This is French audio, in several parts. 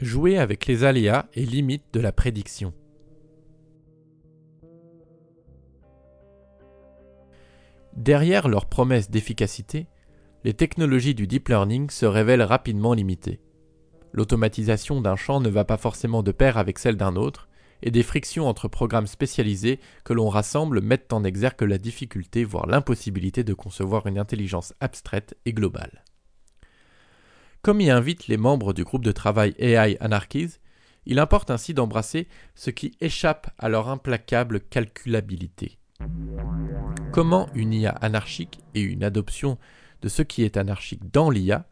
Jouer avec les aléas et limites de la prédiction. Derrière leurs promesses d'efficacité, les technologies du deep learning se révèlent rapidement limitées. L'automatisation d'un champ ne va pas forcément de pair avec celle d'un autre, et des frictions entre programmes spécialisés que l'on rassemble mettent en exergue la difficulté, voire l'impossibilité de concevoir une intelligence abstraite et globale. Comme y invitent les membres du groupe de travail AI Anarchies, il importe ainsi d'embrasser ce qui échappe à leur implacable calculabilité. Comment une IA anarchique et une adoption de ce qui est anarchique dans l'IA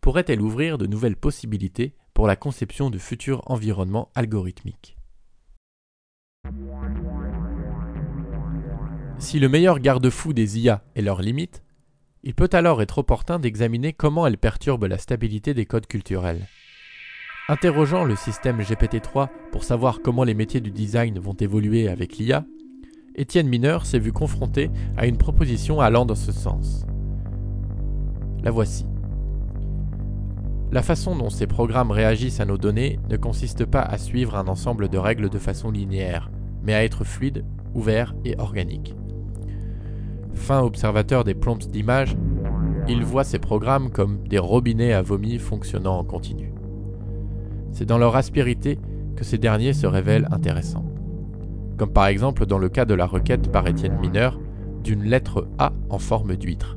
pourrait-elle ouvrir de nouvelles possibilités pour la conception de futurs environnements algorithmiques? Si le meilleur garde-fou des IA est leur limite, il peut alors être opportun d'examiner comment elles perturbent la stabilité des codes culturels. Interrogeant le système GPT-3 pour savoir comment les métiers du design vont évoluer avec l'IA, Étienne Mineur s'est vu confronté à une proposition allant dans ce sens. La voici. La façon dont ces programmes réagissent à nos données ne consiste pas à suivre un ensemble de règles de façon linéaire, mais à être fluide, ouvert et organique. Fin observateur des prompts d'images, il voit ces programmes comme des robinets à vomi fonctionnant en continu. C'est dans leur aspérité que ces derniers se révèlent intéressants. Comme par exemple dans le cas de la requête par Étienne Mineur d'une lettre A en forme d'huître.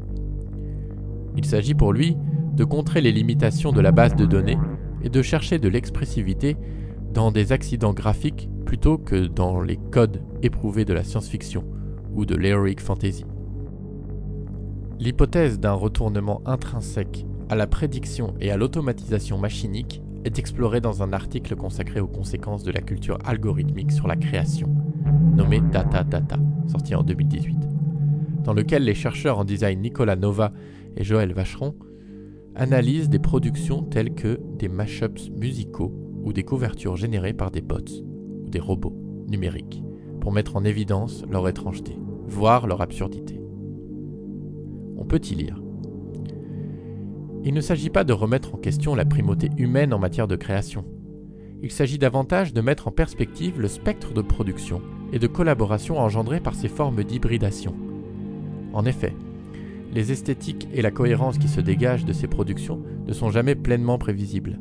Il s'agit pour lui de contrer les limitations de la base de données et de chercher de l'expressivité dans des accidents graphiques plutôt que dans les codes éprouvés de la science-fiction ou de l'heroic fantasy. L'hypothèse d'un retournement intrinsèque à la prédiction et à l'automatisation machinique est explorée dans un article consacré aux conséquences de la culture algorithmique sur la création, nommé Data Data, sorti en 2018, dans lequel les chercheurs en design Nicolas Nova et Joël Vacheron analysent des productions telles que des mashups musicaux ou des couvertures générées par des bots ou des robots numériques pour mettre en évidence leur étrangeté, voire leur absurdité peut lire. Il ne s'agit pas de remettre en question la primauté humaine en matière de création. Il s'agit davantage de mettre en perspective le spectre de production et de collaboration engendré par ces formes d'hybridation. En effet, les esthétiques et la cohérence qui se dégagent de ces productions ne sont jamais pleinement prévisibles,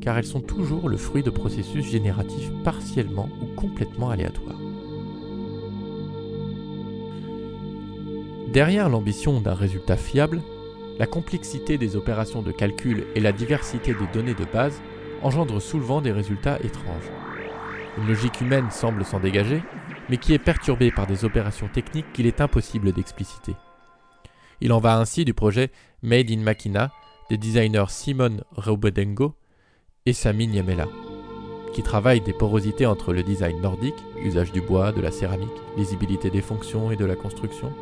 car elles sont toujours le fruit de processus génératifs partiellement ou complètement aléatoires. Derrière l'ambition d'un résultat fiable, la complexité des opérations de calcul et la diversité des données de base engendrent souvent des résultats étranges. Une logique humaine semble s'en dégager, mais qui est perturbée par des opérations techniques qu'il est impossible d'expliciter. Il en va ainsi du projet Made in Machina des designers Simon Robodengo et Sami Niemela, qui travaillent des porosités entre le design nordique, usage du bois, de la céramique, lisibilité des fonctions et de la construction,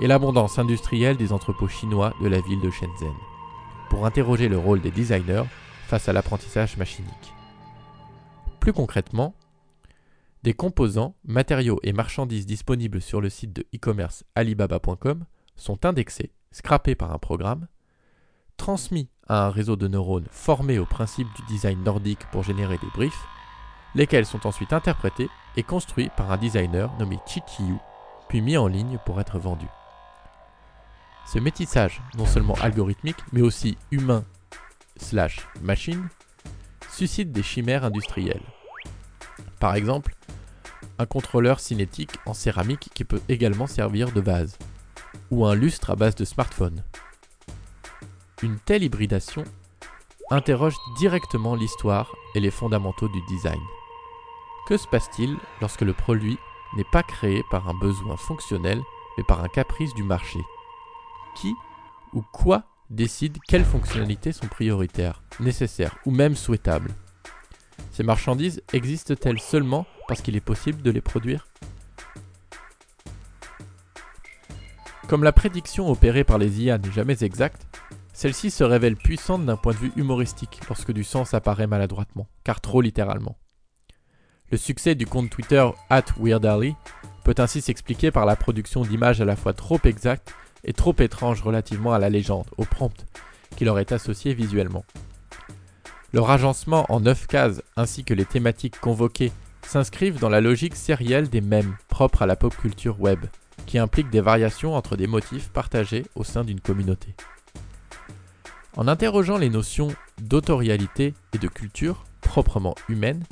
et l'abondance industrielle des entrepôts chinois de la ville de Shenzhen, pour interroger le rôle des designers face à l'apprentissage machinique. Plus concrètement, des composants, matériaux et marchandises disponibles sur le site de e-commerce alibaba.com sont indexés, scrappés par un programme, transmis à un réseau de neurones formé au principe du design nordique pour générer des briefs, lesquels sont ensuite interprétés et construits par un designer nommé Chichiyu, puis mis en ligne pour être vendus. Ce métissage, non seulement algorithmique, mais aussi humain slash machine, suscite des chimères industrielles. Par exemple, un contrôleur cinétique en céramique qui peut également servir de base, ou un lustre à base de smartphone. Une telle hybridation interroge directement l'histoire et les fondamentaux du design. Que se passe-t-il lorsque le produit n'est pas créé par un besoin fonctionnel, mais par un caprice du marché? Qui ou quoi décide quelles fonctionnalités sont prioritaires, nécessaires ou même souhaitables. Ces marchandises existent-elles seulement parce qu'il est possible de les produire? Comme la prédiction opérée par les IA n'est jamais exacte, celle-ci se révèle puissante d'un point de vue humoristique lorsque du sens apparaît maladroitement, car trop littéralement. Le succès du compte Twitter at WeirdAli peut ainsi s'expliquer par la production d'images à la fois trop exactes est trop étrange relativement à la légende, au prompt, qui leur est associé visuellement. Leur agencement en 9 cases ainsi que les thématiques convoquées s'inscrivent dans la logique sérielle des mèmes propres à la pop culture web, qui implique des variations entre des motifs partagés au sein d'une communauté. En interrogeant les notions d'autorialité et de culture proprement humaine,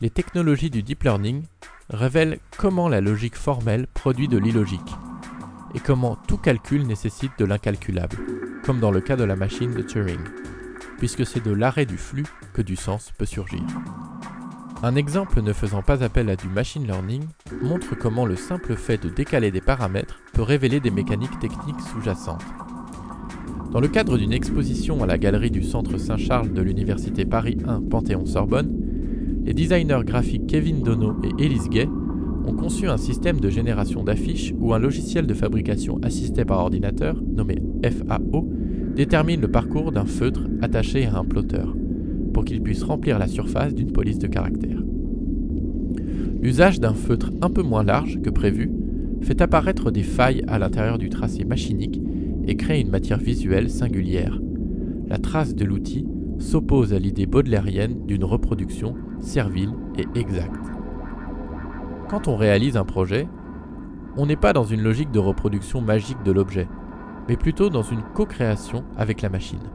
les technologies du deep learning révèlent comment la logique formelle produit de l'illogique et comment tout calcul nécessite de l'incalculable, comme dans le cas de la machine de Turing, puisque c'est de l'arrêt du flux que du sens peut surgir. Un exemple ne faisant pas appel à du machine learning montre comment le simple fait de décaler des paramètres peut révéler des mécaniques techniques sous-jacentes. Dans le cadre d'une exposition à la galerie du Centre Saint-Charles de l'Université Paris 1 Panthéon-Sorbonne, les designers graphiques Kevin Dono et Elise Gay ont conçu un système de génération d'affiches où un logiciel de fabrication assisté par ordinateur, nommé FAO, détermine le parcours d'un feutre attaché à un plotteur, pour qu'il puisse remplir la surface d'une police de caractère. L'usage d'un feutre un peu moins large que prévu fait apparaître des failles à l'intérieur du tracé machinique et crée une matière visuelle singulière. La trace de l'outil s'oppose à l'idée baudelairienne d'une reproduction servile et exacte. Quand on réalise un projet, on n'est pas dans une logique de reproduction magique de l'objet, mais plutôt dans une co-création avec la machine.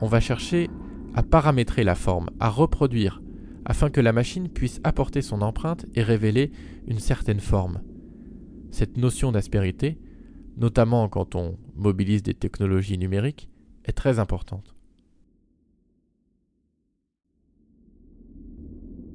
On va chercher à paramétrer la forme, à reproduire, afin que la machine puisse apporter son empreinte et révéler une certaine forme. Cette notion d'aspérité, notamment quand on mobilise des technologies numériques, est très importante.